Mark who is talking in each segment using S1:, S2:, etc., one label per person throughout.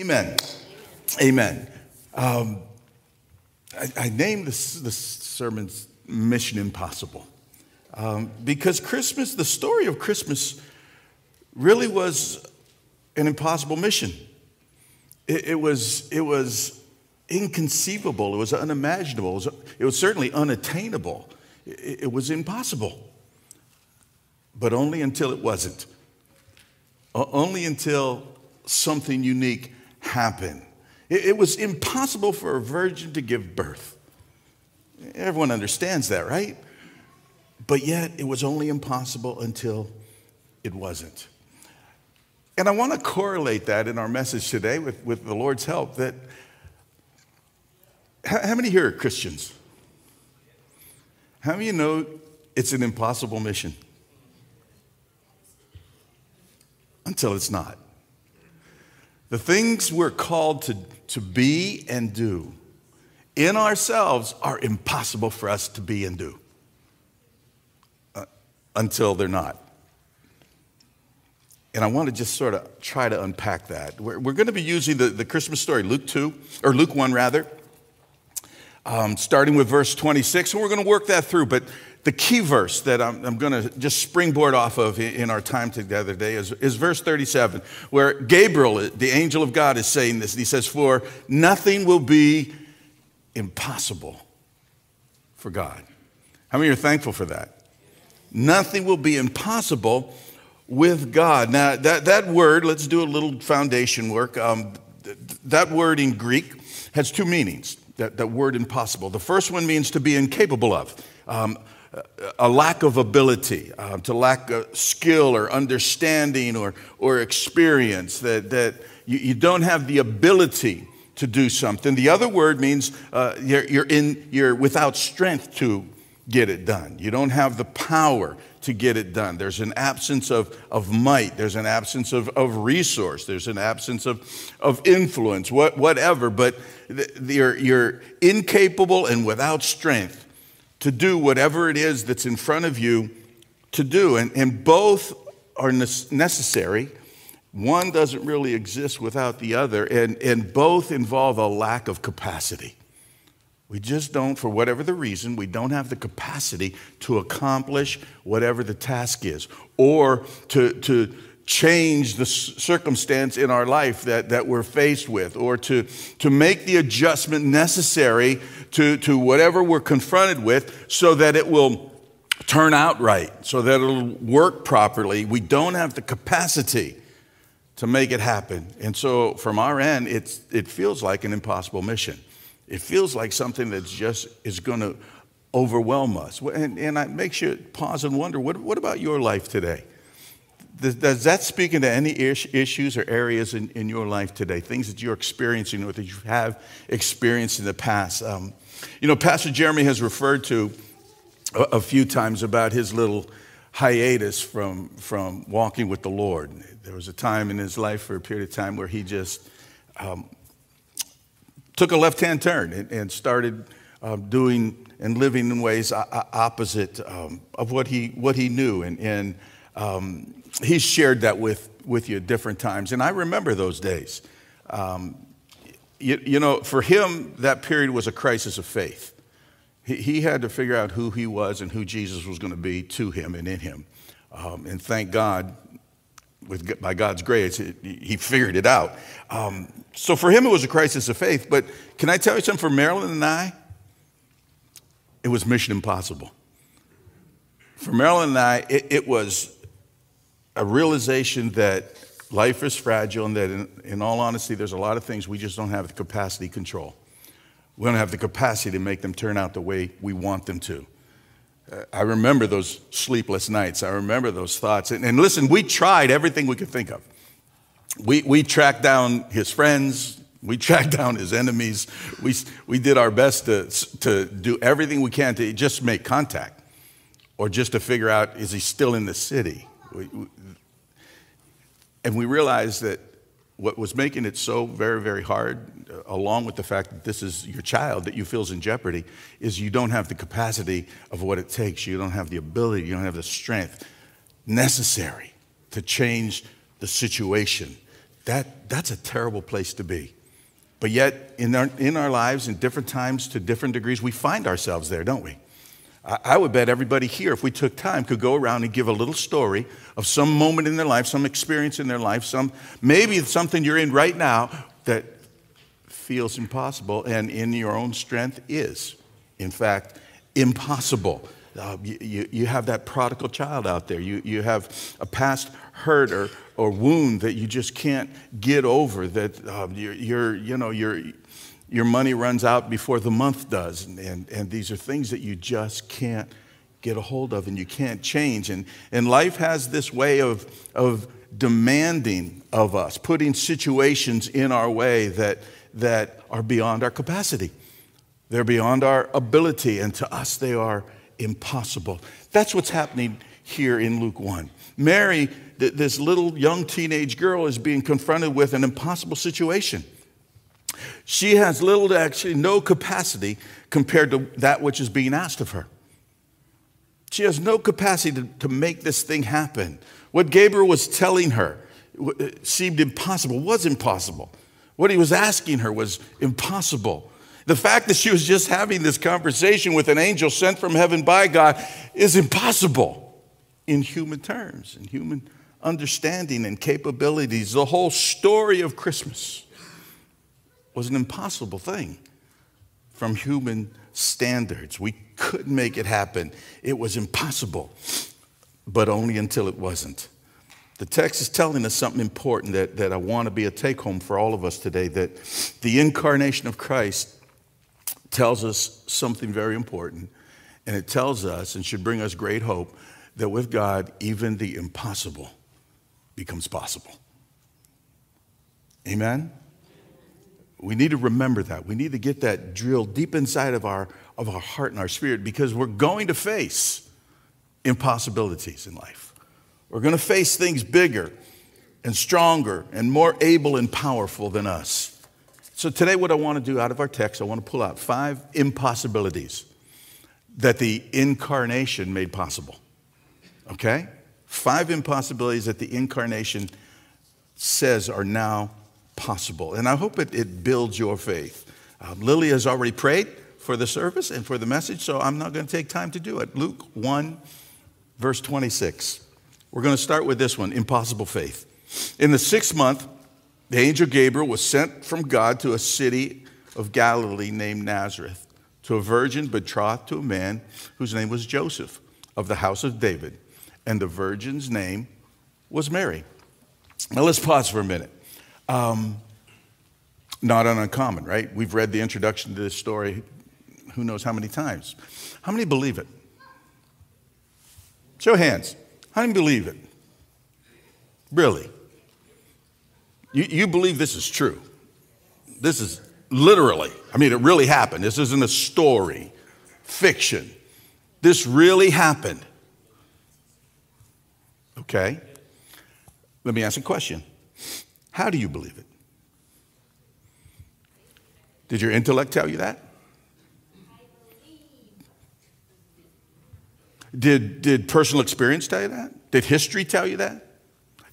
S1: Amen. Amen. Um, I, I, named this, this sermon's Mission Impossible um, because Christmas, the story of Christmas, really was an impossible mission. It, it was, it was inconceivable, it was unimaginable, it was, it was certainly unattainable, it, it was impossible. But only until it wasn't. Only until something unique happen. It, it was impossible for a virgin to give birth. Everyone understands that, right? But yet, it was only impossible until it wasn't. And I want to correlate that in our message today with, with the Lord's help that how, many here are Christians? How many know it's an impossible mission? Until it's not. The things we're called to, to be and do in ourselves are impossible for us to be and do uh, until they're not. And I want to just sort of try to unpack that. We're, we're going to be using the, the Christmas story, Luke 2, or Luke 1 rather, um, starting with verse 26. And we're going to work that through. But the key verse that I'm, I'm going to just springboard off of in our time together today is, is verse 37, where Gabriel, the angel of God, is saying this. And he says, For nothing will be impossible for God. How many are thankful for that? Nothing will be impossible with God. Now, that, that word, let's do a little foundation work. Um, th- that word in Greek has two meanings, that, that word impossible. The first one means to be incapable of. Um, a lack of ability, uh, to lack of skill or understanding or, or experience, that, that you, you, don't have the ability to do something. The other word means uh, you're, you're, in, you're without strength to get it done. You don't have the power to get it done. There's an absence of, of might, there's an absence of, of resource, there's an absence of, of influence, what, whatever, but you're, you're incapable and without strength to do whatever it is that's in front of you to do. And, and both are necessary. One doesn't really exist without the other, and, and both involve a lack of capacity. We just don't, for whatever the reason, we don't have the capacity to accomplish whatever the task is or to, to change the circumstance in our life that, that we're faced with or to, to make the adjustment necessary to, to whatever we're confronted with so that it will turn out right, so that it'll work properly. We don't have the capacity to make it happen. And so, from our end, it's, it feels like an impossible mission. It feels like something that's just is going to overwhelm us. And, and it makes you pause and wonder what, what about your life today? Does that speak into any issues or areas in, in your life today? Things that you're experiencing or that you have experienced in the past? Um, you know, Pastor Jeremy has referred to a, a, few times about his little hiatus from, from walking with the Lord. There was a time in his life for a period of time where he just um, took a left hand turn and, and started um, doing and living in ways opposite um, of what he, what he knew. And, and um, he's shared that with, with you at different times. And I remember those days. Um, you, you, know, for him, that period was a crisis of faith. He, he, had to figure out who he was and who Jesus was going to be to him and in him. Um, and thank God, with, by God's grace, it, he figured it out. Um, so for him, it was a crisis of faith. But can I tell you something? For Marilyn and I, it was mission impossible. For Marilyn and I, it, it was a realization that life is fragile and that, in, in, all honesty, there's a lot of things we just don't have the capacity control. We don't have the capacity to make them turn out the way we want them to. Uh, I remember those sleepless nights. I remember those thoughts. And, and listen, we tried everything we could think of. We, we tracked down his friends, we tracked down his enemies. We, we did our best to, to do everything we can to just make contact or just to figure out is he still in the city? We, and we realized that what was making it so very, very hard, uh, along with the fact that this is your child that you feel is in jeopardy, is you don't have the capacity of what it takes. You don't have the ability, you don't have the strength necessary to change the situation, that, that's a terrible place to be. But yet, in our, in our lives, in different times, to different degrees, we find ourselves there, don't we? I, would bet everybody here, if we took time, could go around and give a little story of some moment in their life, some experience in their life, some maybe something you're in right now that feels impossible and in your own strength is, in fact, impossible. Uh, you, you have that prodigal child out there. You, you have a past hurt or, or wound that you just can't get over, that um, you're, you're, you know, you're, your money runs out before the month does. And, and, and, these are things that you just can't get a hold of and you can't change. And, and life has this way of, of demanding of us, putting situations in our way that, that are beyond our capacity. They're beyond our ability, and to us, they are impossible. That's what's happening here in Luke 1. Mary, this little young teenage girl, is being confronted with an impossible situation. She has little to actually no capacity compared to that which is being asked of her. She has no capacity to, to make this thing happen. What Gabriel was telling her uh, seemed impossible, was impossible. What he was asking her was impossible. The fact that she was just having this conversation with an angel sent from heaven by God is impossible in human terms, in human understanding and capabilities. The whole story of Christmas was an impossible thing from human standards. We couldn't make it happen, it was impossible, but only until it wasn't. The text is telling us something important that, that I want to be a take home for all of us today that the incarnation of Christ tells us something very important. And it tells us, and should bring us great hope, that with God, even the impossible becomes possible. Amen? We need to remember that. We need to get that drilled deep inside of our, of our heart and our spirit because we're going to face impossibilities in life. We're going to face things bigger and stronger and more able and powerful than us. So, today, what I want to do out of our text, I want to pull out five impossibilities that the incarnation made possible. Okay? Five impossibilities that the incarnation says are now possible. And I hope it, it builds your faith. Um, Lily has already prayed for the service and for the message, so I'm not going to take time to do it. Luke 1, verse 26. We're going to start with this one impossible faith. In the sixth month, the angel Gabriel was sent from God to a city of Galilee named Nazareth, to a virgin betrothed to a man whose name was Joseph of the house of David. And the virgin's name was Mary. Now let's pause for a minute. Um, not uncommon, right? We've read the introduction to this story who knows how many times. How many believe it? Show hands. How many believe it? Really? You, you believe this is true. This is literally, I mean, it really happened. This isn't a story, fiction. This really happened. Okay? Let me ask a question How do you believe it? Did your intellect tell you that? Did, did personal experience tell you that? Did history tell you that?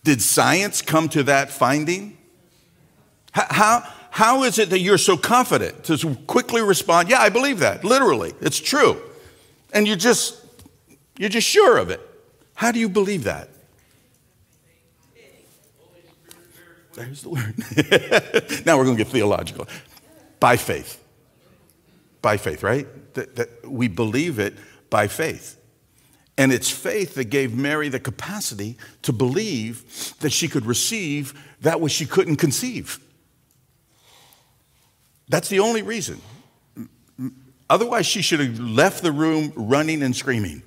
S1: Did science come to that finding? How, how is it that you're so confident to quickly respond, yeah, I believe that, literally, it's true. And you're just, you're just sure of it. How do you believe that? There's the word. now we're going to get theological. By faith. By faith, right? That, that we believe it by faith. And it's faith that gave Mary the capacity to believe that she could receive that which she couldn't conceive. That's the only reason. Otherwise, she should have left the room running and screaming.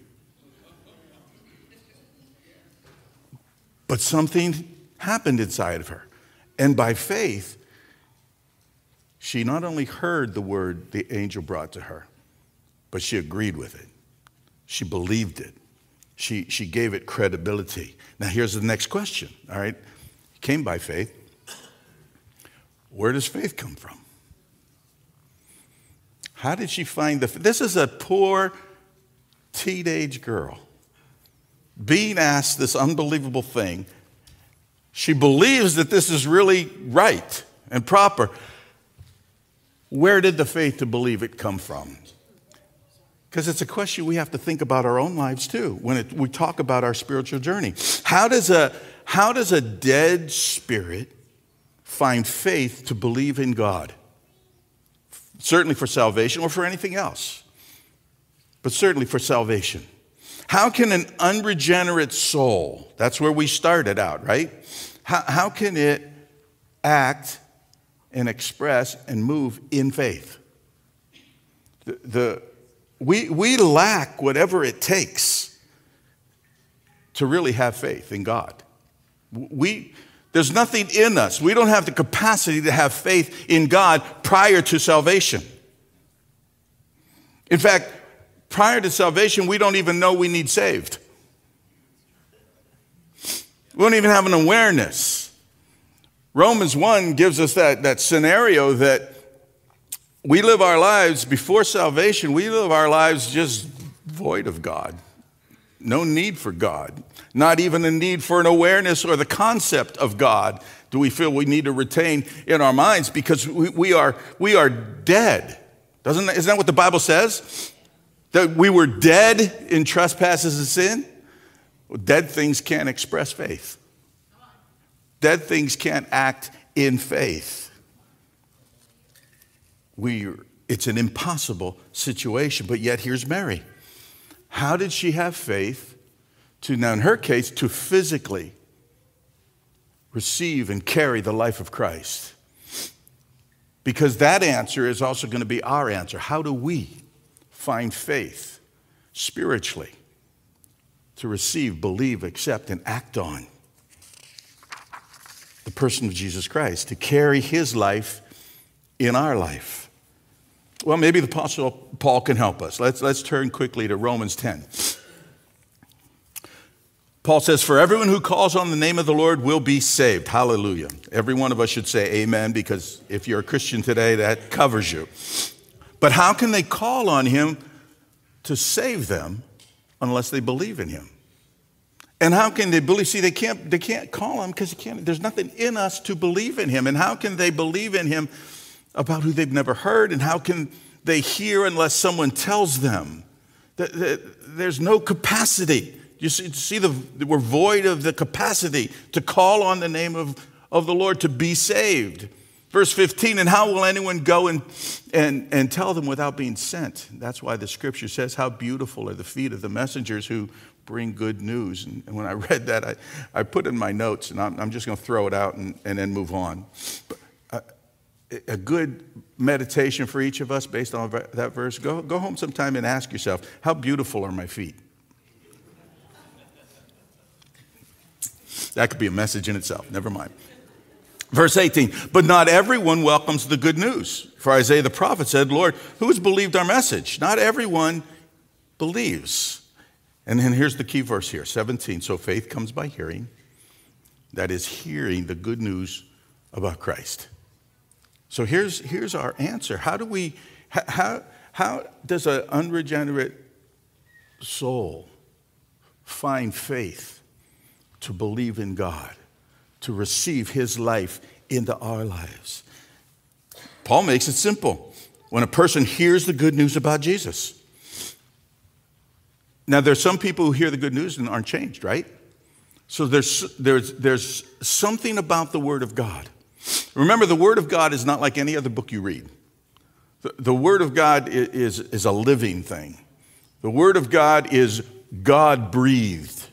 S1: But something happened inside of her. And by faith, she not only heard the word the angel brought to her, but she agreed with it. She believed it. She, she gave it credibility. Now, here's the next question, all right? Came by faith. Where does faith come from? How did she find the. This is a poor teenage girl being asked this unbelievable thing, She believes that this is really right and proper. Where did the faith to believe it come from? Because it's a question we have to think about our own lives too when it, we talk about our spiritual journey. How does, a, how does a dead spirit find faith to believe in God? Certainly for salvation or for anything else, but certainly for salvation. How can an unregenerate soul, that's where we started out, right? How, how can it act and express and move in faith? The, the we, we lack whatever it takes to really have faith in God. We, there's nothing in us. We don't have the capacity to have faith in God prior to salvation. In fact, prior to salvation, we don't even know we need saved. We don't even have an awareness. Romans 1 gives us that, that scenario that we live our lives before salvation, we live our lives just void of God. No need for God. Not even a need for an awareness or the concept of God do we feel we need to retain in our minds because we, we are, we are dead. Doesn't, isn't that what the Bible says? That we were dead in trespasses and sin? Well, dead things can't express faith. Dead things can't act in faith we, it's an impossible situation. But yet, here's Mary. How did she have faith to, now in her case, to physically receive and carry the life of Christ? Because that answer is also going to be our answer. How do we find faith spiritually to receive, believe, accept, and act on the person of Jesus Christ, to carry his life in our life? Well, maybe the Apostle Paul can help us. Let's, let's turn quickly to Romans 10. Paul says, For everyone who calls on the name of the Lord will be saved. Hallelujah. Every one of us should say amen because if you're a Christian today, that covers you. But how can they call on him to save them unless they believe in him? And how can they believe? See, they can't, they can't call him because there's nothing in us to believe in him. And how can they believe in him about who they've never heard, and how can they hear unless someone tells them? There's no capacity. You see, the, we're void of the capacity to call on the name of, of the Lord to be saved. Verse 15, and how will anyone go and, and, and tell them without being sent? That's why the scripture says, How beautiful are the feet of the messengers who bring good news. And, and when I read that, I, I put in my notes, and I'm, I'm just going to throw it out and, and then move on. But uh, a good meditation for each of us based on that verse, go, go home sometime and ask yourself, how beautiful are my feet? That could be a message in itself. Never mind. Verse 18, but not everyone welcomes the good news. For Isaiah the prophet said, Lord, who has believed our message? Not everyone believes. And then here's the key verse here 17. So faith comes by hearing, that is, hearing the good news about Christ. So here's, here's our answer. How do we, how, how does an unregenerate soul find faith to believe in God, to receive his life into our lives? Paul makes it simple. When a person hears the good news about Jesus, now, there's some people who hear the good news and aren't changed, right? So there's, there's, there's something about the Word of God Remember, the Word of God is not like any other book you read. The, the Word of God is, is a living thing, the Word of God is God breathed.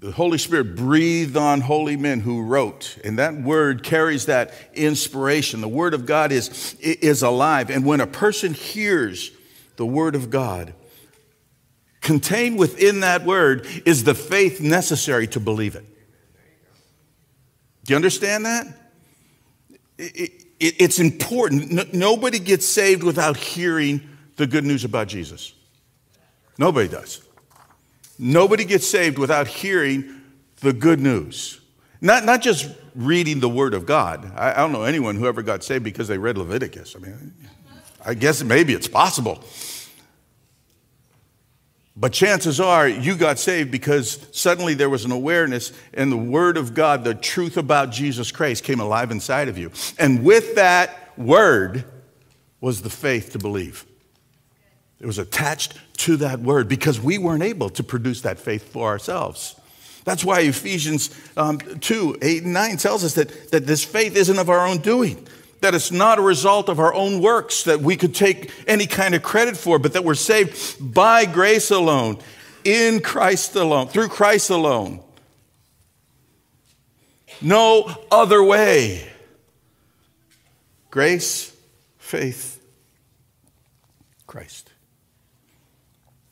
S1: The Holy Spirit breathed on holy men who wrote, and that word carries that inspiration. The Word of God is, is alive. And when a person hears the Word of God, contained within that Word is the faith necessary to believe it. Do you understand that? It, it, it's important. No, nobody gets saved without hearing the good news about Jesus. Nobody does. Nobody gets saved without hearing the good news. Not, not just reading the Word of God. I, I don't know anyone who ever got saved because they read Leviticus. I mean, I guess maybe it's possible. But chances are you got saved because suddenly there was an awareness and the Word of God, the truth about Jesus Christ, came alive inside of you. And with that Word was the faith to believe. It was attached to that Word because we weren't able to produce that faith for ourselves. That's why Ephesians um, 2 8 and 9 tells us that, that this faith isn't of our own doing that it's not a result of our own works that we could take any kind of credit for, but that we're saved by grace alone, in Christ alone, through Christ alone. No other way. Grace, faith, Christ.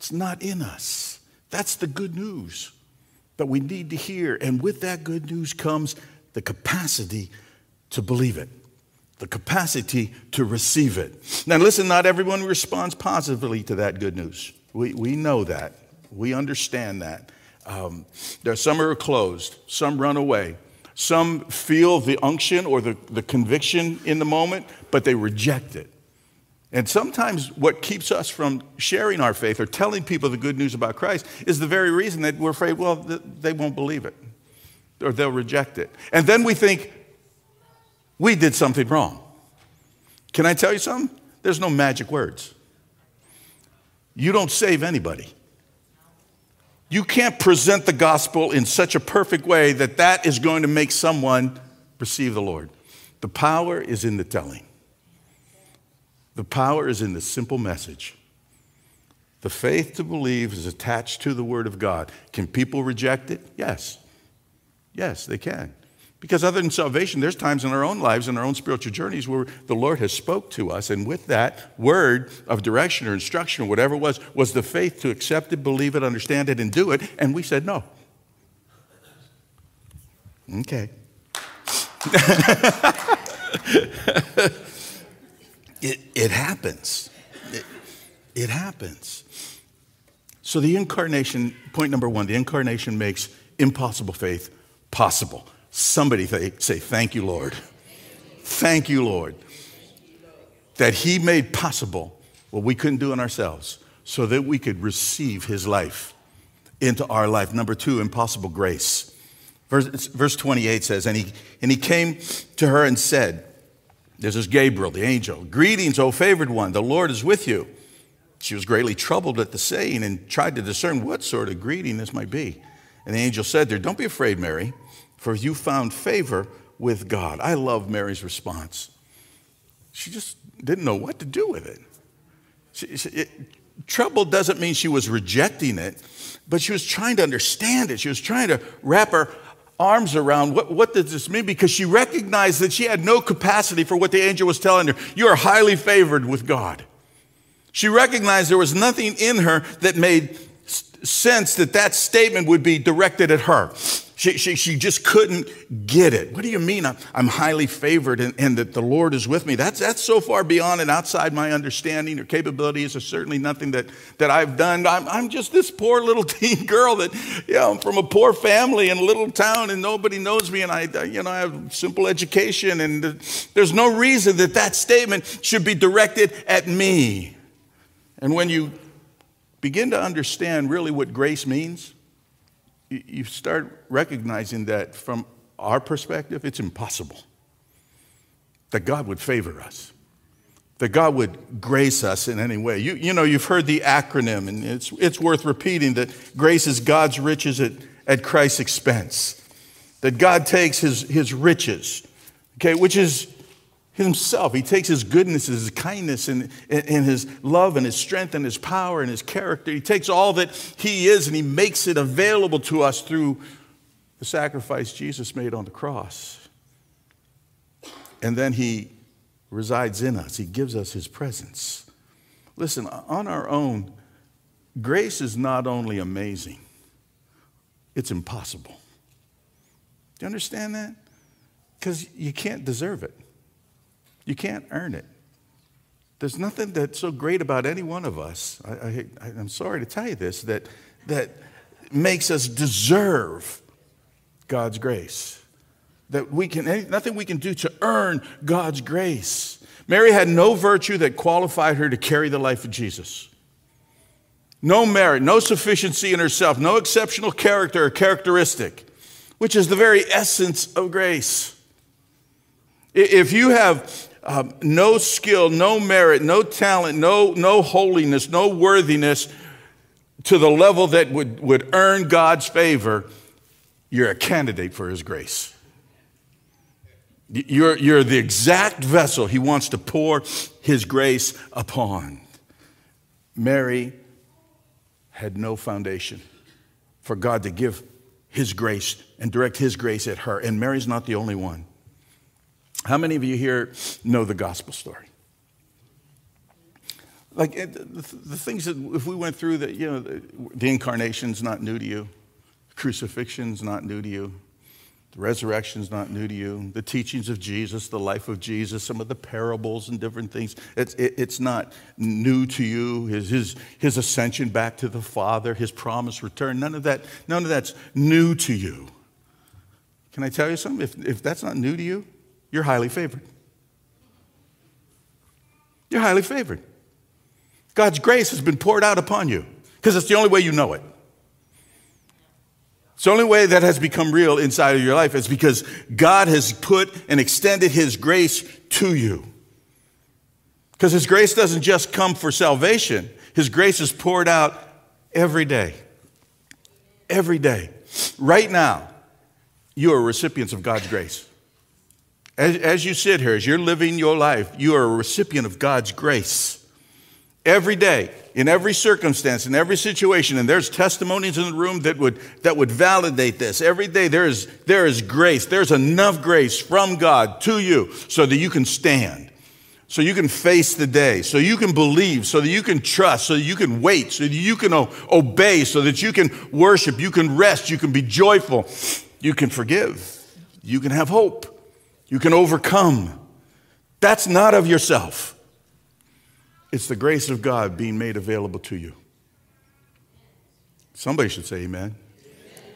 S1: It's not in us. That's the good news that we need to hear. And with that good news comes the capacity to believe it the capacity to receive it. Now, listen, not everyone responds positively to that good news. We, we know that. We understand that. Um, there are some are closed, some run away, some feel the unction or the, the conviction in the moment, but they reject it. And sometimes what keeps us from sharing our faith or telling people the good news about Christ is the very reason that we're afraid, well, they won't believe it or they'll reject it. And then we think, we did something wrong. Can I tell you something? There's no magic words. You don't save anybody. You can't present the gospel in such a perfect way that that is going to make someone receive the Lord. The power is in the telling. The power is in the simple message. The faith to believe is attached to the Word of God. Can people reject it? Yes. Yes, they can. Because other than salvation, there's times in our own lives, in our own spiritual journeys, where the Lord has spoke to us, and with that word of direction or instruction or whatever it was, was the faith to accept it, believe it, understand it, and do it, and we said no. Okay. it, it happens. It, it happens. So the incarnation, point number one, the incarnation makes impossible faith possible. Somebody say, Thank you, Lord. Thank you, Lord. That He made possible what we couldn't do in ourselves so that we could receive His life into our life. Number two, impossible grace. Verse, verse 28 says, and he, and he came to her and said, This is Gabriel, the angel. Greetings, O favored one, the Lord is with you. She was greatly troubled at the saying and tried to discern what sort of greeting this might be. And the angel said to her, Don't be afraid, Mary for you found favor with God. I love Mary's response. She just didn't know what to do with it. She, she, it trouble doesn't mean she was rejecting it, but she was trying to understand it. She was trying to wrap her arms around what, what does this mean because she recognized that she had no capacity for what the angel was telling her. You are highly favored with God. She recognized there was nothing in her that made sense that that statement would be directed at her. She, she, she just couldn't get it. What do you mean I'm, I'm highly favored and, and, that the Lord is with me? That's, that's so far beyond and outside my understanding or capabilities, or certainly nothing that, that I've done. I'm, I'm just this poor little teen girl that, you know, I'm from a poor family in a little town and nobody knows me and I, you know, I have simple education and there's no reason that that statement should be directed at me. And when you begin to understand really what grace means, you start recognizing that from our perspective, it's impossible. That God would favor us, that God would grace us in any way. You, you know, you've heard the acronym, and it's, it's worth repeating that grace is God's riches at, at Christ's expense, that God takes his, his riches, okay, which is himself. He takes his goodness, his kindness, and, and his love, and his strength, and his power, and his character. He takes all that he is and he makes it available to us through the sacrifice Jesus made on the cross. And then he resides in us, he gives us his presence. Listen, on our own, grace is not only amazing, it's impossible. Do you understand that? Because you can't deserve it. You can't earn it. There's nothing that's so great about any one of us. I, am sorry to tell you this, that, that makes us deserve God's grace. That we can, nothing we can do to earn God's grace. Mary had no virtue that qualified her to carry the life of Jesus. no merit, no sufficiency in herself, no exceptional character or characteristic, which is the very essence of grace. If you have um, no skill, no merit, no talent, no, no holiness, no worthiness to the level that would, would earn God's favor, you're a candidate for His grace. You're, you're the exact vessel He wants to pour His grace upon. Mary had no foundation for God to give His grace and direct His grace at her. And Mary's not the only one. How many of you here know the gospel story? Like the, the things that, if we went through that, you know, the, the incarnation's not new to you, crucifixion's not new to you, the resurrection's not new to you, the teachings of Jesus, the life of Jesus, some of the parables and different things, it's, it, it's not new to you. His, his, his ascension back to the Father, his promised return, none of that, none of that's new to you. Can I tell you something? If, if that's not new to you, you're highly favored. You're highly favored. God's grace has been poured out upon you because it's the only way you know it. It's the only way that has become real inside of your life is because God has put and extended His grace to you. Because His grace doesn't just come for salvation, His grace is poured out every day. Every day. Right now, you are recipients of God's grace. As, as you sit here, as you're living your life, you are a recipient of God's grace. Every day, in every circumstance, in every situation, and there's testimonies in the room that would, that would validate this. Every day there is, there is grace. There's enough grace from God to you so that you can stand, so you can face the day, so you can believe, so that you can trust, so that you can wait, so that you can obey, so that you can worship, you can rest, you can be joyful, you can forgive, you can have hope. You can overcome. That's not of yourself, it's the grace of God being made available to you. Somebody should say amen.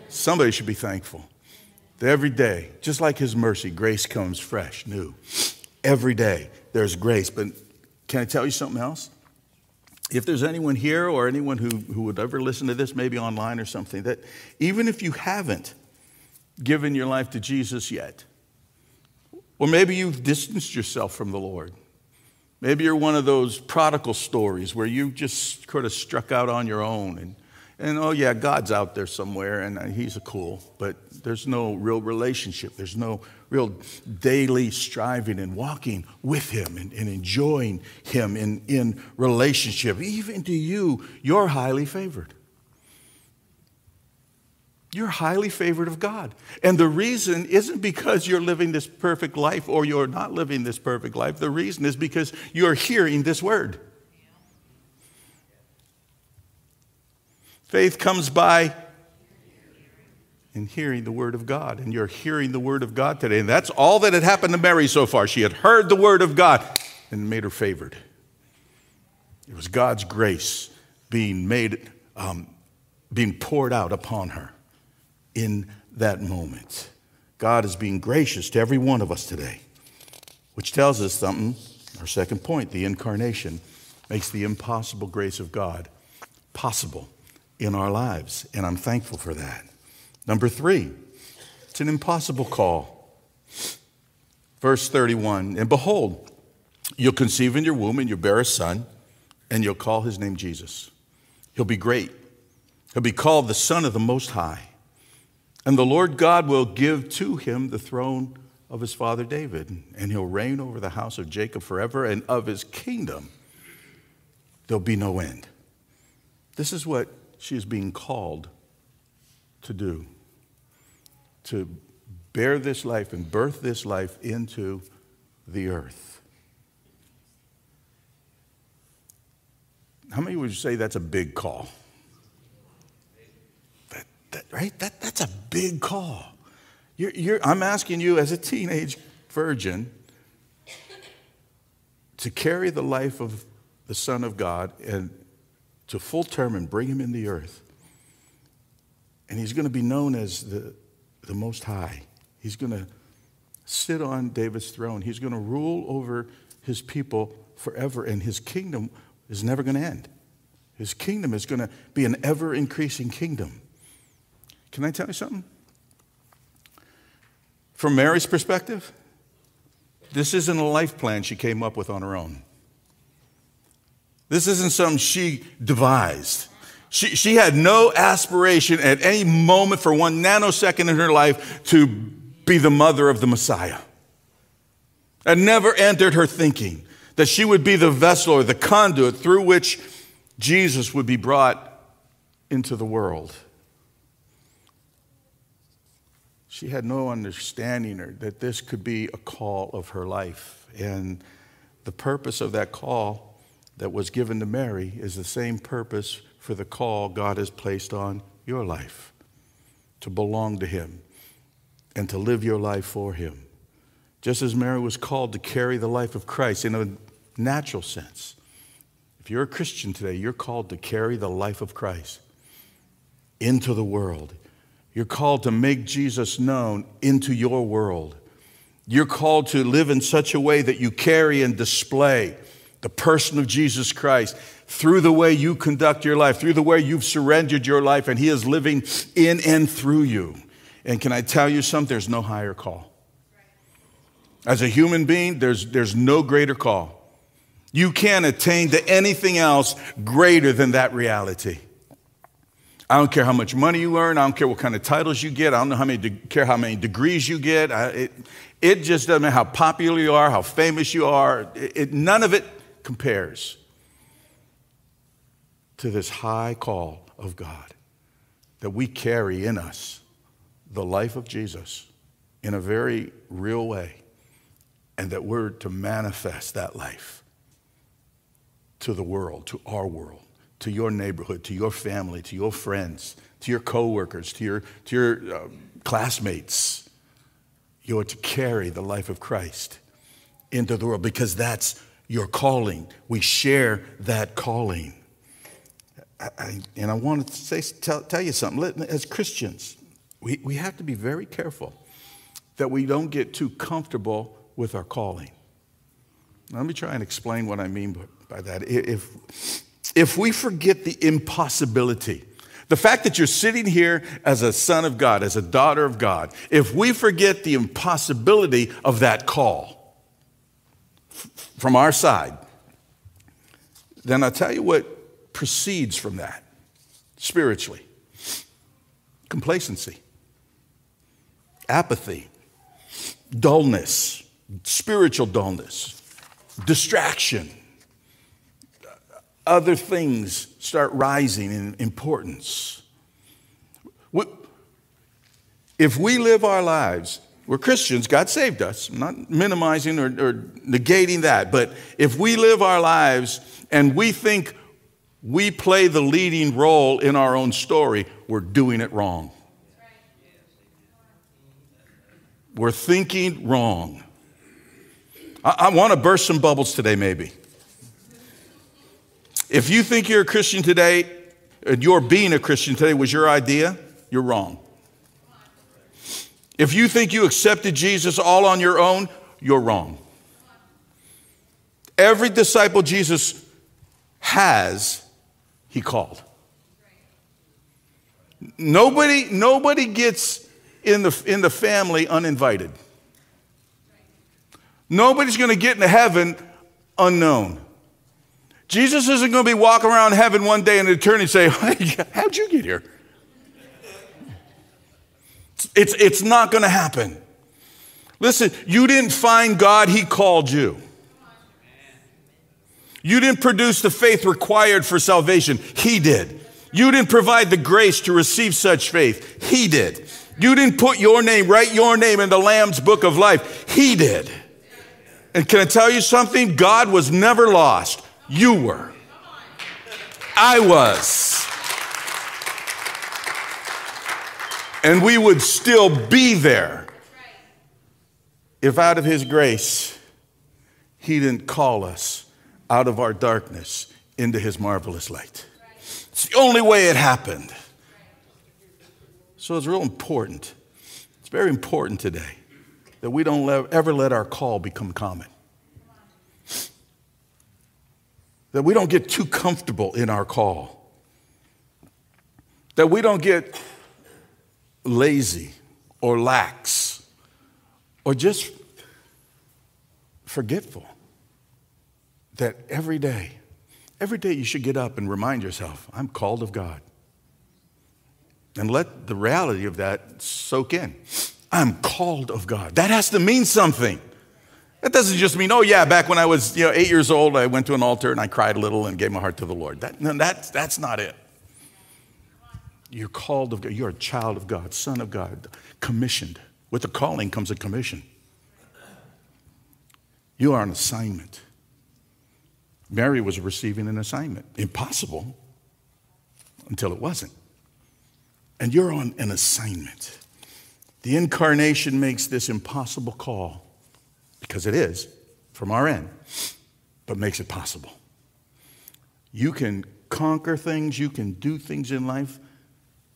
S1: Somebody should be thankful. Every day, just like His mercy, grace comes fresh, new. Every day, there's grace. But can I tell you something else? If there's anyone here or anyone who, who would ever listen to this, maybe online or something, that even if you haven't given your life to Jesus yet, or maybe you've distanced yourself from the Lord. Maybe you're one of those prodigal stories where you just sort of struck out on your own and, and oh, yeah, God's out there somewhere and uh, he's a cool, but there's no real relationship. There's no real daily striving and walking with him and, and enjoying him in, in relationship. Even to you, you're highly favored. You're highly favored of God. And the reason isn't because you're living this perfect life or you're not living this perfect life. The reason is because you're hearing this word. Faith comes by in hearing the word of God. And you're hearing the word of God today. And that's all that had happened to Mary so far. She had heard the word of God and made her favored. It was God's grace being made, um, being poured out upon her in that moment. God is being gracious to every one of us today, which tells us something. Our second point the incarnation makes the impossible grace of God possible in our lives, and I'm thankful for that. Number three, it's an impossible call. Verse 31 And behold, you'll conceive in your womb and you'll bear a son, and you'll call his name Jesus. He'll be great. He'll be called the Son of the Most High. And the Lord God will give to him the throne of his father David, and he'll reign over the house of Jacob forever, and of his kingdom there'll be no end. This is what she is being called to do to bear this life and birth this life into the earth. How many would you say that's a big call? That, right? That, that's a big call. You're, you're, I'm asking you, as a teenage virgin, to carry the life of the Son of God and to full term and bring him in the earth. And he's going to be known as the, the Most High. He's going to sit on David's throne. He's going to rule over his people forever, and his kingdom is never going to end. His kingdom is going to be an ever increasing kingdom. Can I tell you something? From Mary's perspective, this isn't a life plan she came up with on her own. This isn't something she devised. She, she had no aspiration at any moment for one nanosecond in her life to be the mother of the Messiah. It never entered her thinking that she would be the vessel or the conduit through which Jesus would be brought into the world. She had no understanding that this could be a call of her life. And the purpose of that call that was given to Mary is the same purpose for the call God has placed on your life to belong to Him and to live your life for Him. Just as Mary was called to carry the life of Christ in a natural sense, if you're a Christian today, you're called to carry the life of Christ into the world. You're called to make Jesus known into your world. You're called to live in such a way that you carry and display the person of Jesus Christ through the way you conduct your life, through the way you've surrendered your life, and He is living in and through you. And can I tell you something? There's no higher call. As a human being, there's, there's no greater call. You can't attain to anything else greater than that reality. I don't care how much money you earn. I don't care what kind of titles you get. I don't know how many de- care how many degrees you get. I, it, it just doesn't matter how popular you are, how famous you are. It, it, none of it compares to this high call of God that we carry in us the life of Jesus in a very real way, and that we're to manifest that life to the world, to our world, to your neighborhood, to your family, to your friends, to your coworkers, to your, to your uh, classmates. You're to carry the life of Christ into the world because that's your calling. We share that calling. I, and I want to say, tell, tell you something. As Christians, we, we have to be very careful that we don't get too comfortable with our calling. Let me try and explain what I mean by that. If, if we forget the impossibility, the fact that you're sitting here as a son of God, as a daughter of God, if we forget the impossibility of that call from our side, then I'll tell you what proceeds from that spiritually complacency, apathy, dullness, spiritual dullness, distraction. Other things start rising in importance. If we live our lives, we're Christians, God saved us. I'm not minimizing or, or negating that, but if we live our lives and we think we play the leading role in our own story, we're doing it wrong. We're thinking wrong. I, I want to burst some bubbles today, maybe. If you think you're a Christian today, uh, and your being a Christian today was your idea, you're wrong. If you think you accepted Jesus all on your own, you're wrong. Every disciple Jesus has, he called. Nobody, nobody gets in the, in the family uninvited. Nobody's going to get into heaven unknown. Jesus isn't going to be walking around heaven one day and an eternity say, hey, How'd you get here? It's, it's not going to happen. Listen, you didn't find God, He called you. You didn't produce the faith required for salvation, He did. You didn't provide the grace to receive such faith, He did. You didn't put your name, write your name in the Lamb's book of life, He did. And can I tell you something? God was never lost. You were. I was. And we would still be there if out of His grace, He didn't call us out of our darkness into His marvelous light. It's the only way it happened. So it's real important. It's very important today that we don't ever let our call become common. That we don't get too comfortable in our call, that we don't get lazy or lax or just forgetful. That every day, every day you should get up and remind yourself, I'm called of God. And let the reality of that soak in. I'm called of God. That has to mean something. That doesn't just mean, oh, yeah, back when I was you know, eight years old, I went to an altar and I cried a little and gave my heart to the Lord. That, no, that's, that's not it. You're called of God. You're a child of God, son of God, commissioned. With the calling comes a commission. You are an assignment. Mary was receiving an assignment. Impossible until it wasn't. And you're on an assignment. The incarnation makes this impossible call, because it is from our end, but makes it possible. You can conquer things, you can do things in life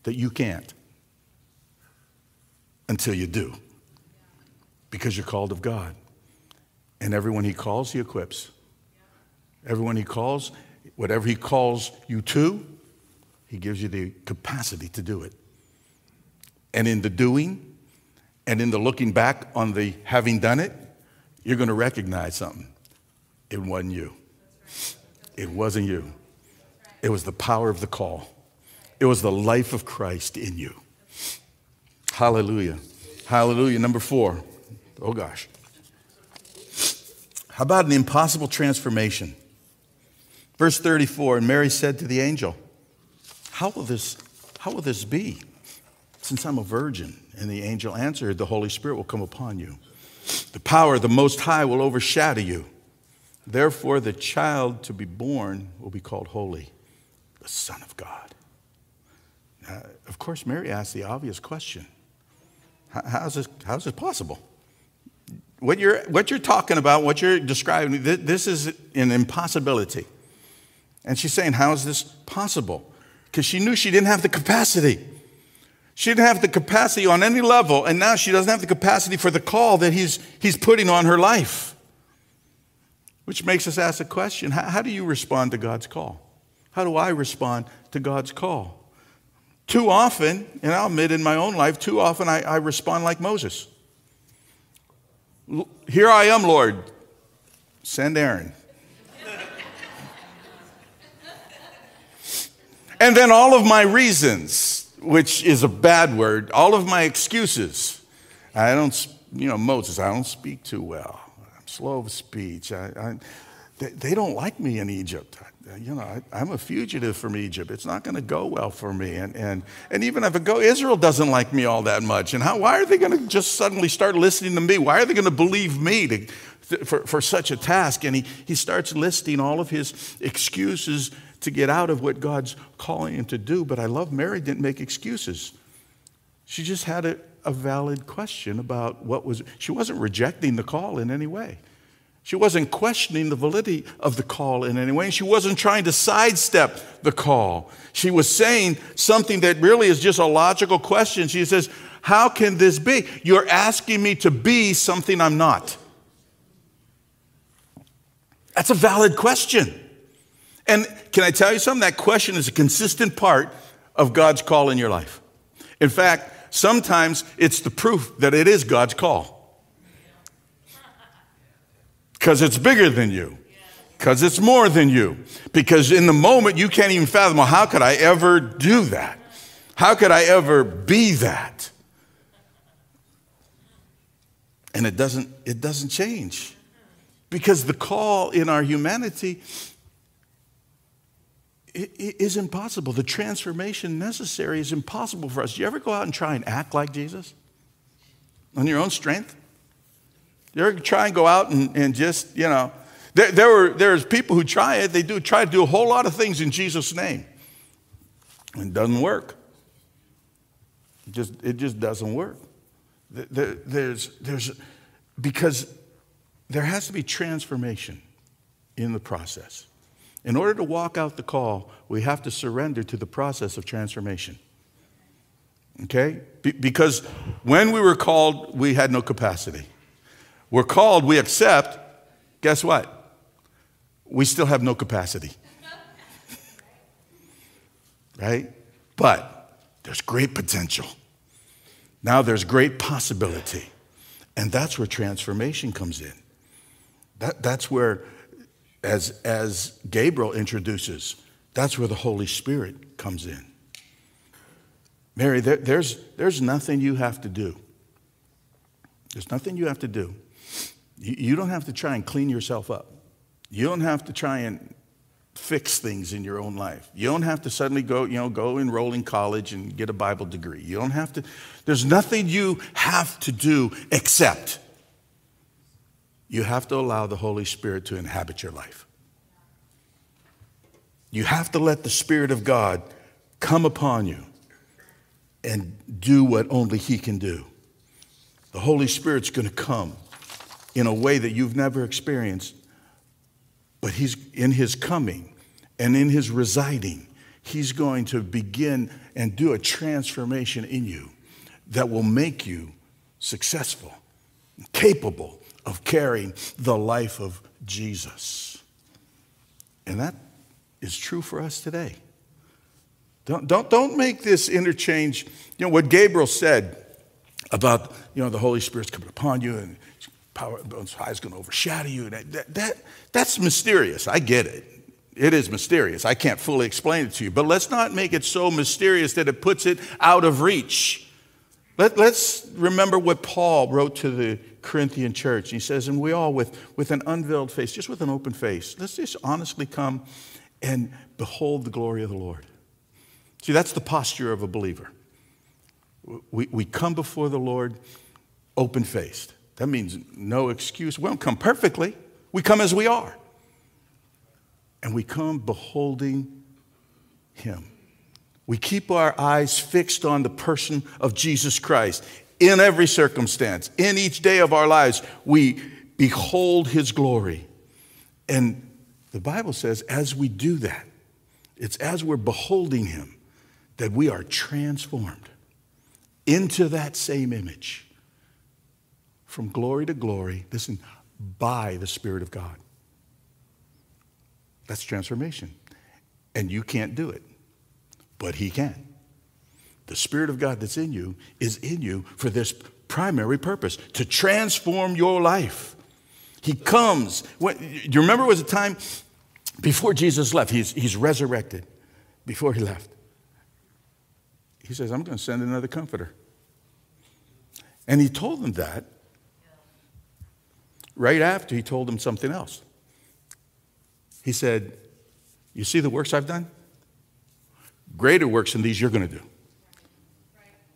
S1: that you can't until you do, because you're called of God. And everyone he calls, he equips. Everyone he calls, whatever he calls you to, he gives you the capacity to do it. And in the doing and in the looking back on the having done it, you're going to recognize something. It wasn't you. It wasn't you. It was the power of the call. It was the life of Christ in you. Hallelujah. Hallelujah. Number four. Oh gosh. How about an impossible transformation? Verse 34 And Mary said to the angel, How will this, how will this be, since I'm a virgin? And the angel answered, The Holy Spirit will come upon you. The power of the Most High will overshadow you. Therefore, the child to be born will be called holy, the Son of God. Now, of course, Mary asked the obvious question How's this, how's this possible? what you're, what you're talking about, what you're describing, this is an impossibility. And she's saying, How is this possible? Because she knew she didn't have the capacity. She didn't have the capacity on any level, and now she doesn't have the capacity for the call that he's, he's putting on her life. Which makes us ask the question how, how do you respond to God's call? How do I respond to God's call? Too often, and I'll admit in my own life, too often I, I respond like Moses. Here I am, Lord. Send Aaron. and then all of my reasons, which is a bad word, all of my excuses. I don't, you know, Moses, I don't speak too well. I'm slow of speech. I, I, they, they don't like me in Egypt you know, I, am a fugitive from Egypt. It's not going to go well for me. And, and, and even if it go, Israel doesn't like me all that much. And how, why are they going to just suddenly start listening to me? Why are they going to believe me to, for, for such a task? And he, he starts listing all of his excuses to get out of what God's calling him to do. But I love Mary didn't make excuses. She just had a, a valid question about what was, she wasn't rejecting the call in any way. She wasn't questioning the validity of the call in any way. She wasn't trying to sidestep the call. She was saying something that really is just a logical question. She says, How can this be? You're asking me to be something I'm not. That's a valid question. And can I tell you something? That question is a consistent part of God's call in your life. In fact, sometimes it's the proof that it is God's call because it's bigger than you, because it's more than you. Because in the moment, you can't even fathom, well, how could I ever do that? How could I ever be that? And it doesn't, it doesn't change. Because the call in our humanity is impossible. The transformation necessary is impossible for us. Do you ever go out and try and act like Jesus on your own strength? Do You ever try and go out and, and just, you know, there, there were, there's people who try it. They do try to do a whole lot of things in Jesus' name. And it doesn't work. It just, it just doesn't work. There, there's, there's, because there has to be transformation in the process. In order to walk out the call, we have to surrender to the process of transformation. Okay? Be- because when we were called, we had no capacity. We're called, we accept. Guess what? we still have no capacity. right? But there's great potential. Now there's great possibility. And that's where transformation comes in. That, that's where, as, as Gabriel introduces, that's where the Holy Spirit comes in. Mary, there, there's, there's nothing you have to do. There's nothing you have to do. You, you don't have to try and clean yourself up. You don't have to try and fix things in your own life. You don't have to suddenly go, you know, go enroll in college and get a Bible degree. You don't have to, there's nothing you have to do except you have to allow the Holy Spirit to inhabit your life. You have to let the Spirit of God come upon you and do what only He can do. The Holy Spirit's going to come in a way that you've never experienced, but He's in His coming and in His residing, He's going to begin and do a transformation in you that will make you successful, capable of carrying the life of Jesus. And that is true for us today. Don't, don't, don't make this interchange. You know, what Gabriel said about, you know, the Holy Spirit's coming upon you and power of high is going to overshadow you. That, that, that, that's mysterious. I get it. It is mysterious. I can't fully explain it to you. But let's not make it so mysterious that it puts it out of reach. Let, Let, us remember what Paul wrote to the Corinthian church. He says, and we all, with, with an unveiled face, just with an open face, let's just honestly come and behold the glory of the Lord. See, that's the posture of a believer. We, we come before the Lord open faced. That means no excuse. We don't come perfectly, we come as we are. And we come beholding Him. We keep our eyes fixed on the person of Jesus Christ in every circumstance, in each day of our lives. We behold His glory. And the Bible says, as we do that, it's as we're beholding Him that we are transformed into that same image from glory to glory, listen, by the Spirit of God. That's transformation. And you can't do it, but He can. The Spirit of God that's in you is in you for this primary purpose to transform your life. He comes. When, do you remember it was a time before Jesus left? He's, he's resurrected before he left. He says, I'm going to send another comforter. And he told them that right after he told them something else. He said, You see the works I've done? Greater works than these you're going to do.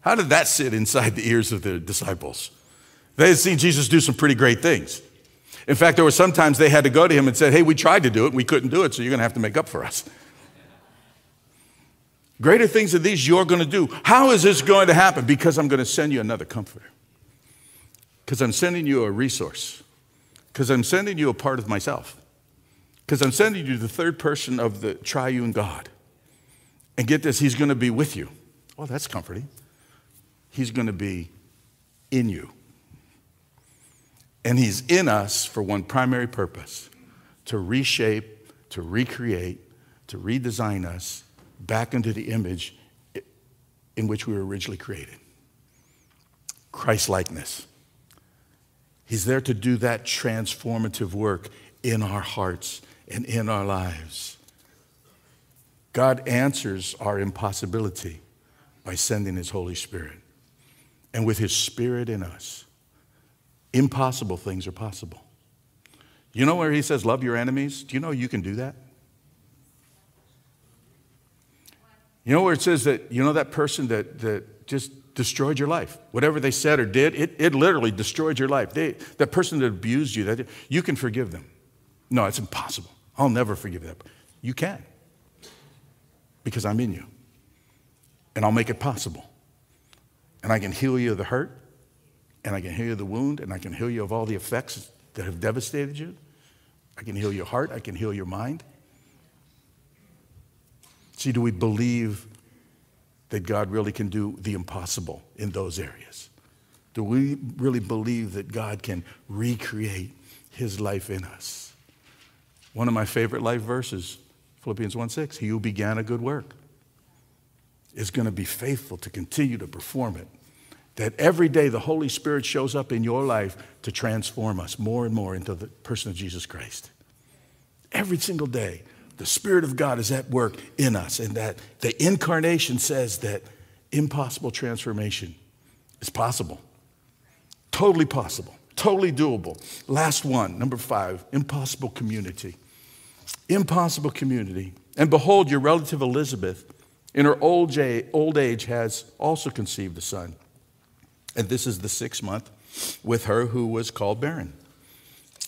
S1: How did that sit inside the ears of the disciples? They had seen Jesus do some pretty great things. In fact, there were sometimes they had to go to him and said, Hey, we tried to do it, we couldn't do it, so you're going to have to make up for us. Greater things than these you're going to do. How is this going to happen? Because I'm going to send you another comforter. Because I'm sending you a resource. Because I'm sending you a part of myself. Because I'm sending you the third person of the triune God. And get this, he's going to be with you. Oh, that's comforting. He's going to be in you. And he's in us for one primary purpose to reshape, to recreate, to redesign us back into the image in which we were originally created Christ likeness. He's there to do that transformative work in our hearts and in our lives. God answers our impossibility by sending His Holy Spirit. And with His Spirit in us, impossible things are possible. You know where He says, Love your enemies? Do you know you can do that? You know where it says that, you know, that person that, that just destroyed your life? Whatever they said or did, it, it literally destroyed your life. They, that person that abused you, that, you can forgive them. No, it's impossible. I'll never forgive that. You can. Because I'm in you. And I'll make it possible. And I can heal you of the hurt, and I can heal you of the wound, and I can heal you of all the effects that have devastated you. I can heal your heart, I can heal your mind. See, do we believe that God really can do the impossible in those areas? Do we really believe that God can recreate his life in us? One of my favorite life verses, Philippians 1 6. He who began a good work is going to be faithful to continue to perform it. That every day the Holy Spirit shows up in your life to transform us more and more into the person of Jesus Christ. Every single day, the Spirit of God is at work in us, and that the incarnation says that impossible transformation is possible. Totally possible, totally doable. Last one, number five impossible community. Impossible community. And behold, your relative Elizabeth, in her old age, has also conceived a son. And this is the sixth month with her who was called barren.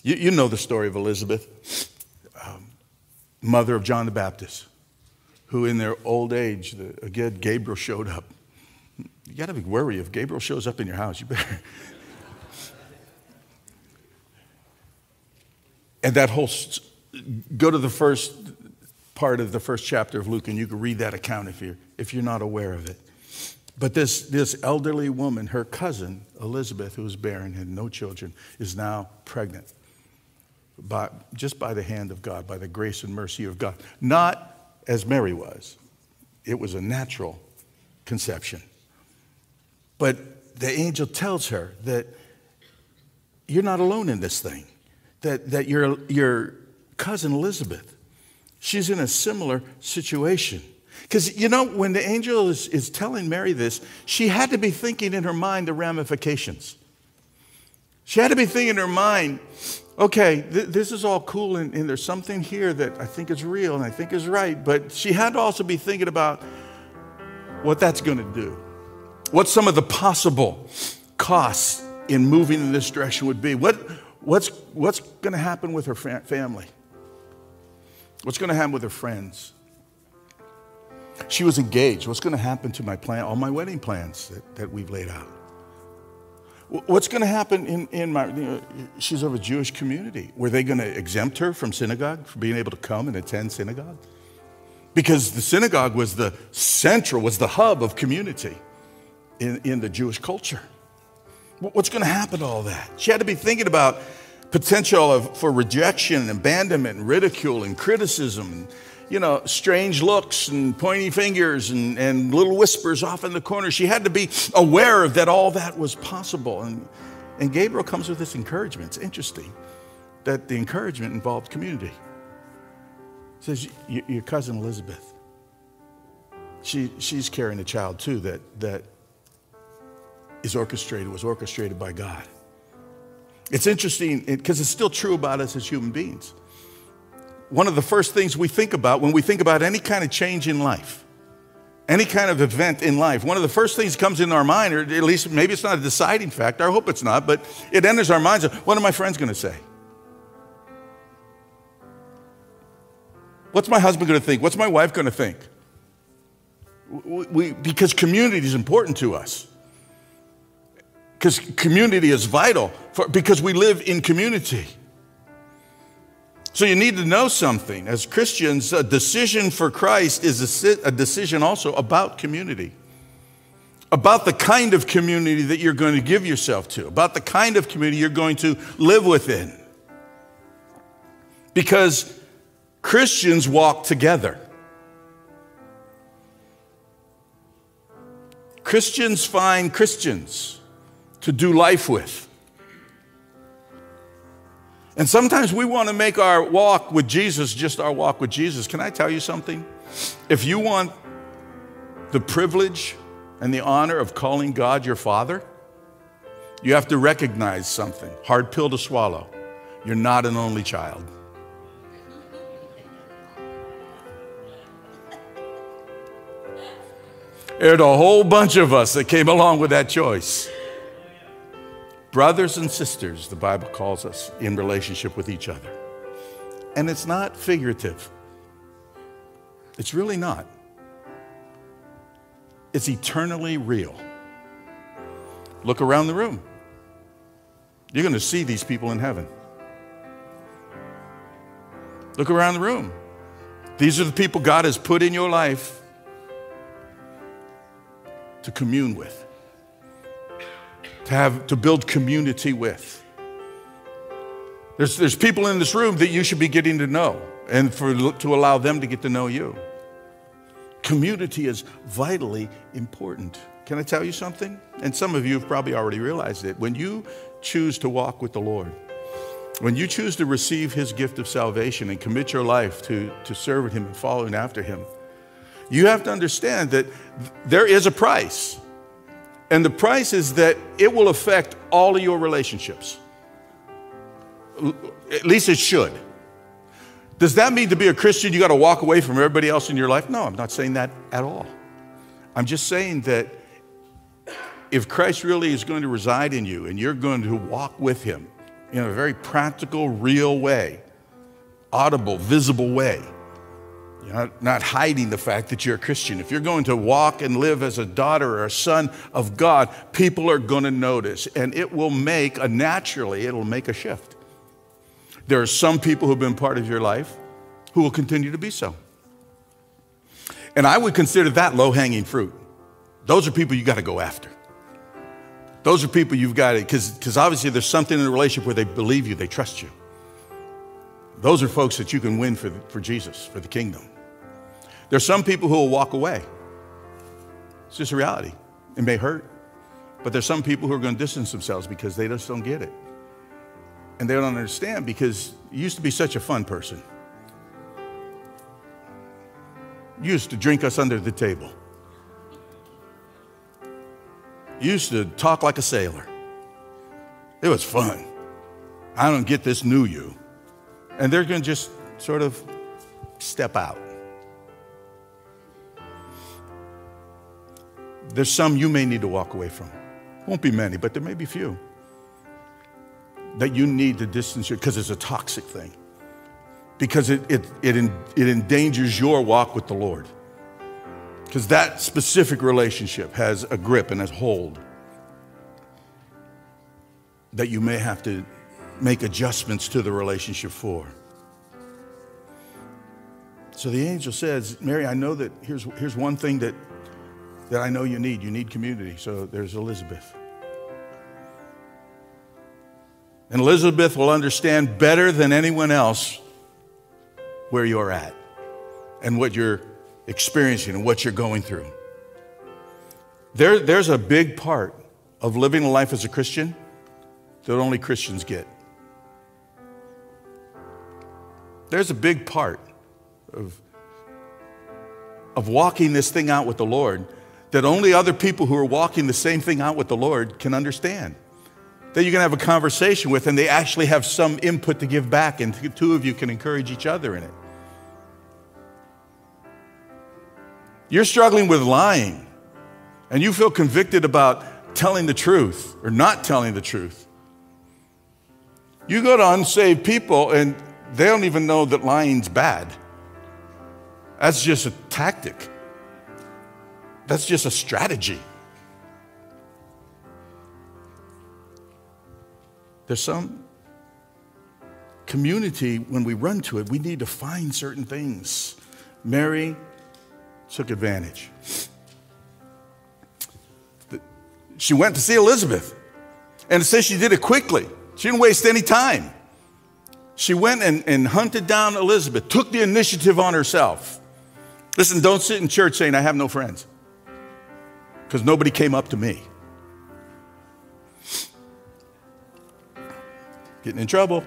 S1: You, you know the story of Elizabeth, um, mother of John the Baptist, who in their old age, the, again, Gabriel showed up. You got to be wary if Gabriel shows up in your house. You better. and that whole, go to the first part of the first chapter of Luke, and you can read that account if you're, if you're not aware of it. But this, this elderly woman, her cousin, Elizabeth, who was barren, had no children, is now pregnant by, just by the hand of God, by the grace and mercy of God. Not as Mary was, it was a natural conception. But the angel tells her that you're not alone in this thing, that, that your, your cousin Elizabeth, she's in a similar situation. Because, you know, when the angel is, is telling Mary this, she had to be thinking in her mind the ramifications. She had to be thinking in her mind, okay, th- this is all cool, and, and there's something here that I think is real and I think is right. But she had to also be thinking about what that's going to do, what some of the possible costs in moving in this direction would be. What, what's what's going to happen with her fa- family? What's going to happen with her friends? She was engaged. What's going to happen to my plan, all my wedding plans that, that we've laid out? What's going to happen in, in my, you know, she's of a Jewish community. Were they going to exempt her from synagogue, for being able to come and attend synagogue? Because the synagogue was the central, was the hub of community in, in the Jewish culture. What's going to happen to all that? She had to be thinking about potential of, for rejection and abandonment and ridicule and criticism and you know, strange looks and pointy fingers and, and little whispers off in the corner. She had to be aware of that all that was possible. And, and Gabriel comes with this encouragement. It's interesting that the encouragement involved community. Says, Your cousin Elizabeth, she, she's carrying a child too that, that is orchestrated, was orchestrated by God. It's interesting because it's still true about us as human beings one of the first things we think about when we think about any kind of change in life, any kind of event in life, one of the first things comes into our mind, or at least maybe it's not a deciding factor, I hope it's not, but it enters our minds what are my friends going to say? What's my husband going to think? What's my wife going to think? We, because community is important to us. Because community is vital, for, because we live in community. So you need to know something. As Christians, a decision for Christ is a, decision also about community, about the kind of community that you're going to give yourself to, about the kind of community you're going to live within. Because Christians walk together. Christians find Christians to do life with. And sometimes we want to make our walk with Jesus just our walk with Jesus. Can I tell you something? If you want the privilege and the honor of calling God your Father, you have to recognize something. Hard pill to swallow. You're not an only child. There's a whole bunch of us that came along with that choice brothers and sisters, the Bible calls us, in relationship with each other. And it's not figurative, it's really not. It's eternally real. Look around the room. You're going to see these people in heaven. Look around the room. These are the people God has put in your life to commune with to have to build community with. There's, there's people in this room that you should be getting to know and for, to allow them to get to know you. Community is vitally important. Can I tell you something? And some of you have probably already realized it. When you choose to walk with the Lord, when you choose to receive his gift of salvation and commit your life to, to serving him and following after him, you have to understand that there is a price. And the price is that it will affect all of your relationships. At least it should. Does that mean to be a Christian, you got to walk away from everybody else in your life? No, I'm not saying that at all. I'm just saying that if Christ really is going to reside in you and you're going to walk with him in a very practical, real way, audible, visible way, you're not, not hiding the fact that you're a Christian. If you're going to walk and live as a daughter or a son of God, people are going to notice, and it will make a naturally, it'll make a shift. There are some people who've been part of your life who will continue to be so. And I would consider that low hanging fruit. Those are people you got to go after. Those are people you've got to, because obviously there's something in the relationship where they believe you, they trust you. Those are folks that you can win for, for Jesus, for the kingdom. There's some people who will walk away. It's just a reality. It may hurt, but there's some people who are going to distance themselves because they just don't get it. And they don't understand because you used to be such a fun person. You used to drink us under the table. You used to talk like a sailor. It was fun. I don't get this new you. And they're going to just sort of step out. There's some you may need to walk away from. Won't be many, but there may be few that you need to distance you because it's a toxic thing, because it, it, it, it endangers your walk with the Lord. Because that specific relationship has a grip and a hold that you may have to make adjustments to the relationship for. So the angel says, Mary, I know that here's, here's one thing that, that I know you need. You need community. So there's Elizabeth. And Elizabeth will understand better than anyone else where you're at and what you're experiencing and what you're going through. There, there's a big part of living a life as a Christian that only Christians get. There's a big part of, of walking this thing out with the Lord that only other people who are walking the same thing out with the Lord can understand that going to have a conversation with, and they actually have some input to give back, and the two of you can encourage each other in it. You're struggling with lying, and you feel convicted about telling the truth or not telling the truth. You go to unsaved people, and they don't even know that lying's bad. That's just a tactic, that's just a strategy. There's some community, when we run to it, we need to find certain things. Mary took advantage. She went to see Elizabeth, and it says she did it quickly. She didn't waste any time. She went and, and hunted down Elizabeth, took the initiative on herself. Listen, don't sit in church saying, I have no friends, because nobody came up to me. Getting in trouble.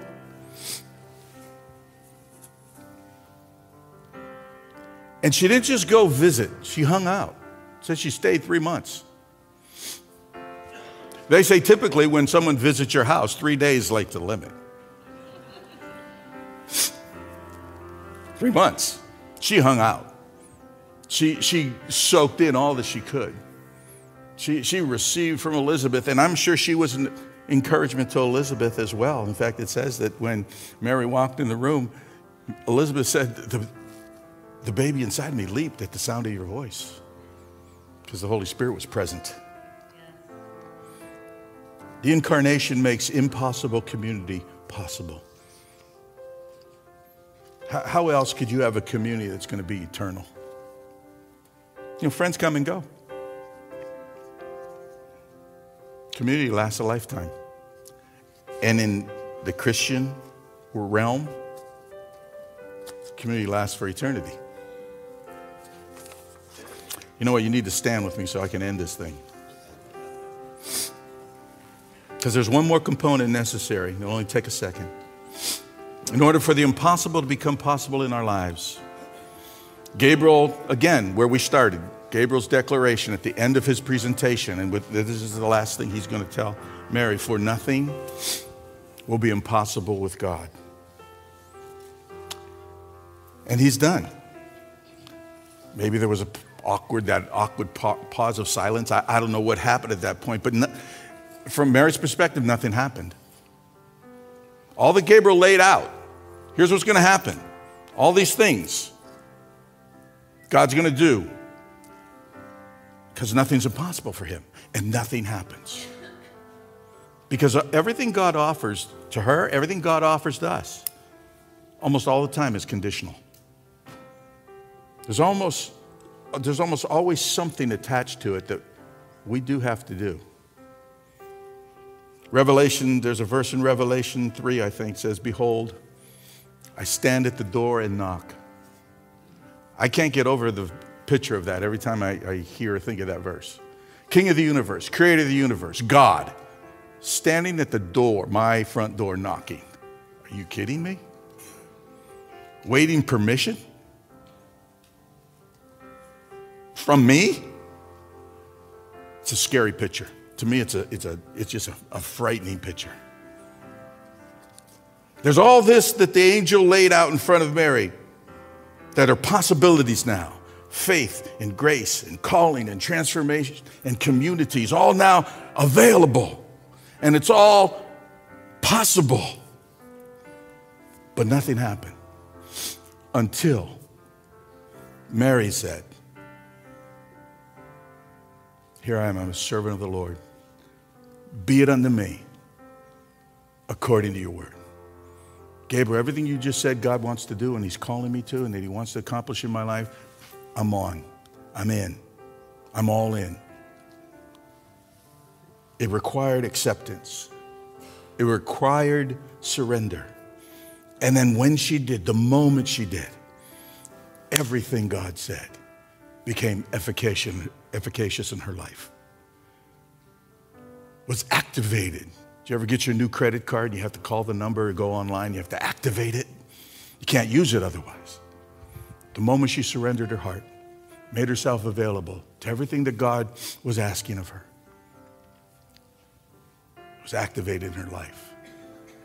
S1: And she didn't just go visit, she hung out. Said she stayed three months. They say typically when someone visits your house, three days like the limit. three months. She hung out. She, she soaked in all that she could. She, she received from Elizabeth, and I'm sure she was an encouragement to Elizabeth as well. In fact, it says that when Mary walked in the room, Elizabeth said, The, the baby inside me leaped at the sound of your voice because the Holy Spirit was present. The incarnation makes impossible community possible. How else could you have a community that's going to be eternal? You know, friends come and go. Community lasts a lifetime. And in the Christian realm, community lasts for eternity. You know what? You need to stand with me so I can end this thing. Because there's one more component necessary. It'll only take a second. In order for the impossible to become possible in our lives, Gabriel, again, where we started, Gabriel's declaration at the end of his presentation, and with, this is the last thing he's going to tell Mary for nothing will be impossible with God. And he's done. Maybe there was a awkward, that awkward pause of silence. I, I don't know what happened at that point, but no, from Mary's perspective, nothing happened. All that Gabriel laid out here's what's going to happen. All these things God's going to do because nothing's impossible for him and nothing happens. Because everything God offers to her, everything God offers to us, almost all the time is conditional. There's almost, there's almost always something attached to it that we do have to do. Revelation, there's a verse in Revelation 3, I think, says, Behold, I stand at the door and knock. I can't get over the picture of that every time I, I hear or think of that verse. King of the universe, creator of the universe, God, standing at the door, my front door, knocking. Are you kidding me? Waiting permission? From me? It's a scary picture. To me, it's, a, it's, a, it's just a, a frightening picture. There's all this that the angel laid out in front of Mary that are possibilities now faith and grace and calling and transformation and communities all now available. And it's all possible. But nothing happened until Mary said, Here I am, I'm a servant of the Lord. Be it unto me according to your word. Gabriel, everything you just said God wants to do and He's calling me to and that He wants to accomplish in my life, I'm on. I'm in. I'm all in. It required acceptance, it required surrender. And then when she did, the moment she did, everything God said became efficacious in her life, was activated do you ever get your new credit card and you have to call the number or go online? You have to activate it. You can't use it otherwise. The moment she surrendered her heart, made herself available to everything that God was asking of her, was activated in her life.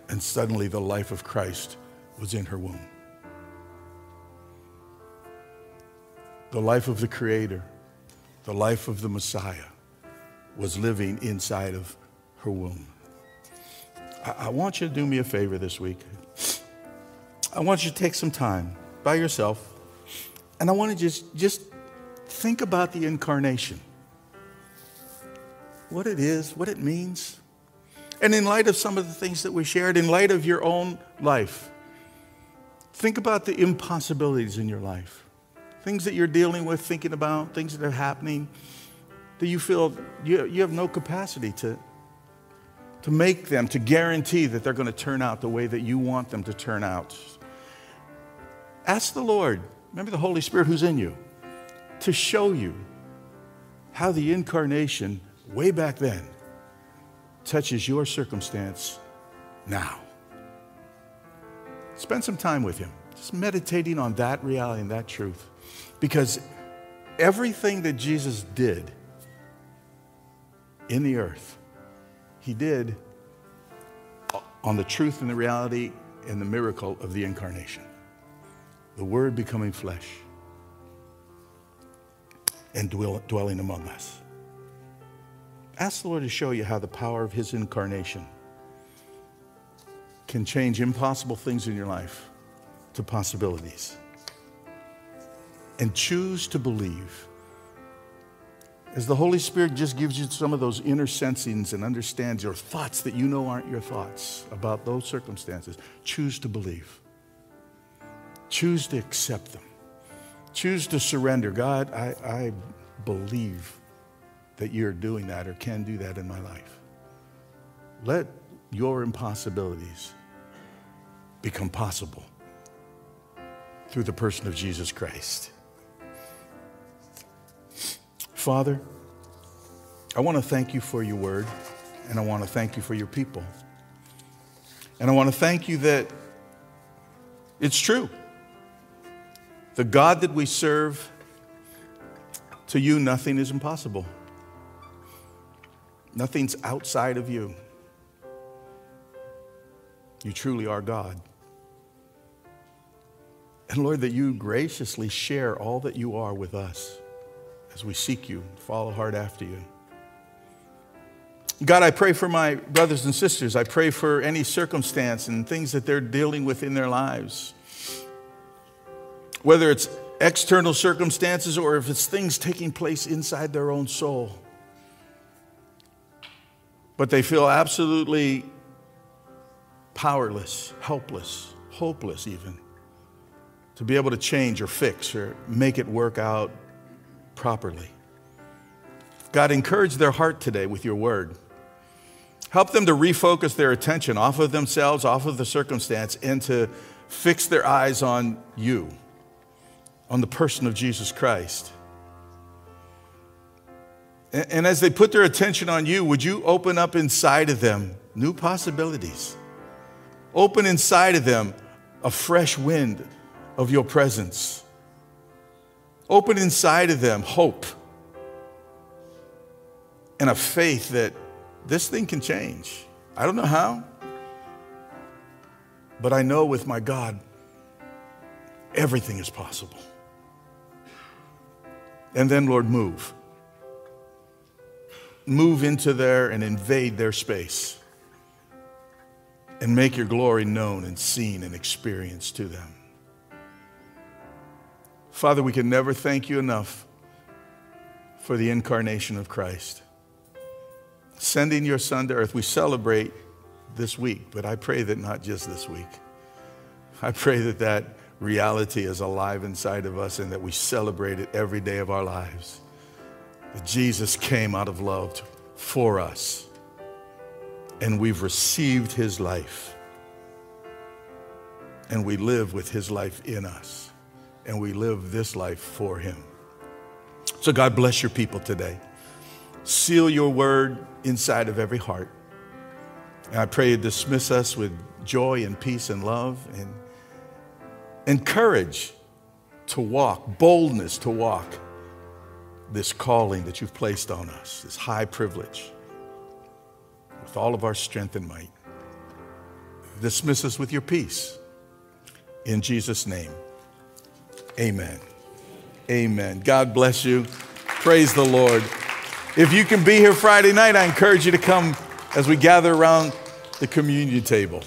S1: And suddenly the life of Christ was in her womb. The life of the Creator, the life of the Messiah was living inside of her womb. I, I want you to do me a favor this week. I want you to take some time by yourself, and I want to just, just think about the incarnation what it is, what it means. And in light of some of the things that we shared, in light of your own life, think about the impossibilities in your life. Things that you're dealing with, thinking about, things that are happening that you feel you, you have no capacity to, to make them, to guarantee that they're going to turn out the way that you want them to turn out. Ask the Lord, remember the Holy Spirit who's in you, to show you how the incarnation, way back then, touches your circumstance now. Spend some time with Him, just meditating on that reality and that truth. Because everything that Jesus did in the earth, he did on the truth and the reality and the miracle of the incarnation. The Word becoming flesh and dwell, dwelling among us. Ask the Lord to show you how the power of His incarnation can change impossible things in your life to possibilities. And choose to believe as the Holy Spirit just gives you some of those inner sensings and understands your thoughts that you know aren't your thoughts about those circumstances, choose to believe. Choose to accept them. Choose to surrender. God, I, I believe that you're doing that or can do that in my life. Let your impossibilities become possible through the person of Jesus Christ. Father, I want to thank you for your word, and I want to thank you for your people. And I want to thank you that it's true. The God that we serve, to you, nothing is impossible. Nothing's outside of you. You truly are God. And Lord, that you graciously share all that you are with us as we seek you, follow hard after you. God, I pray for my brothers and sisters. I pray for any circumstance and things that they're dealing with in their lives. Whether it's external circumstances or if it's things taking place inside their own soul. But they feel absolutely powerless, helpless, hopeless, even to be able to change or fix or make it work out properly. God, encourage their heart today with your word. Help them to refocus their attention off of themselves, off of the circumstance, and to fix their eyes on you, on the person of Jesus Christ. And as they put their attention on you, would you open up inside of them new possibilities? Open inside of them a fresh wind of your presence. Open inside of them hope and a faith that this thing can change. I don't know how, but I know with my God, everything is possible. And then, Lord, move. Move into there and invade their space and make your glory known and seen and experienced to them. Father, we can never thank you enough for the incarnation of Christ. Sending your son to earth, we celebrate this week, but I pray that not just this week. I pray that that reality is alive inside of us and that we celebrate it every day of our lives. That Jesus came out of love for us and we've received his life. And we live with his life in us. And we live this life for him. So, God bless your people today. Seal your word inside of every heart. And I pray you dismiss us with joy and peace and love and, and courage to walk, boldness to walk this calling that you've placed on us, this high privilege with all of our strength and might. Dismiss us with your peace. In Jesus' name, amen. Amen. God bless you. Praise the Lord. If you can be here Friday night, I encourage you to come as we gather around the communion table.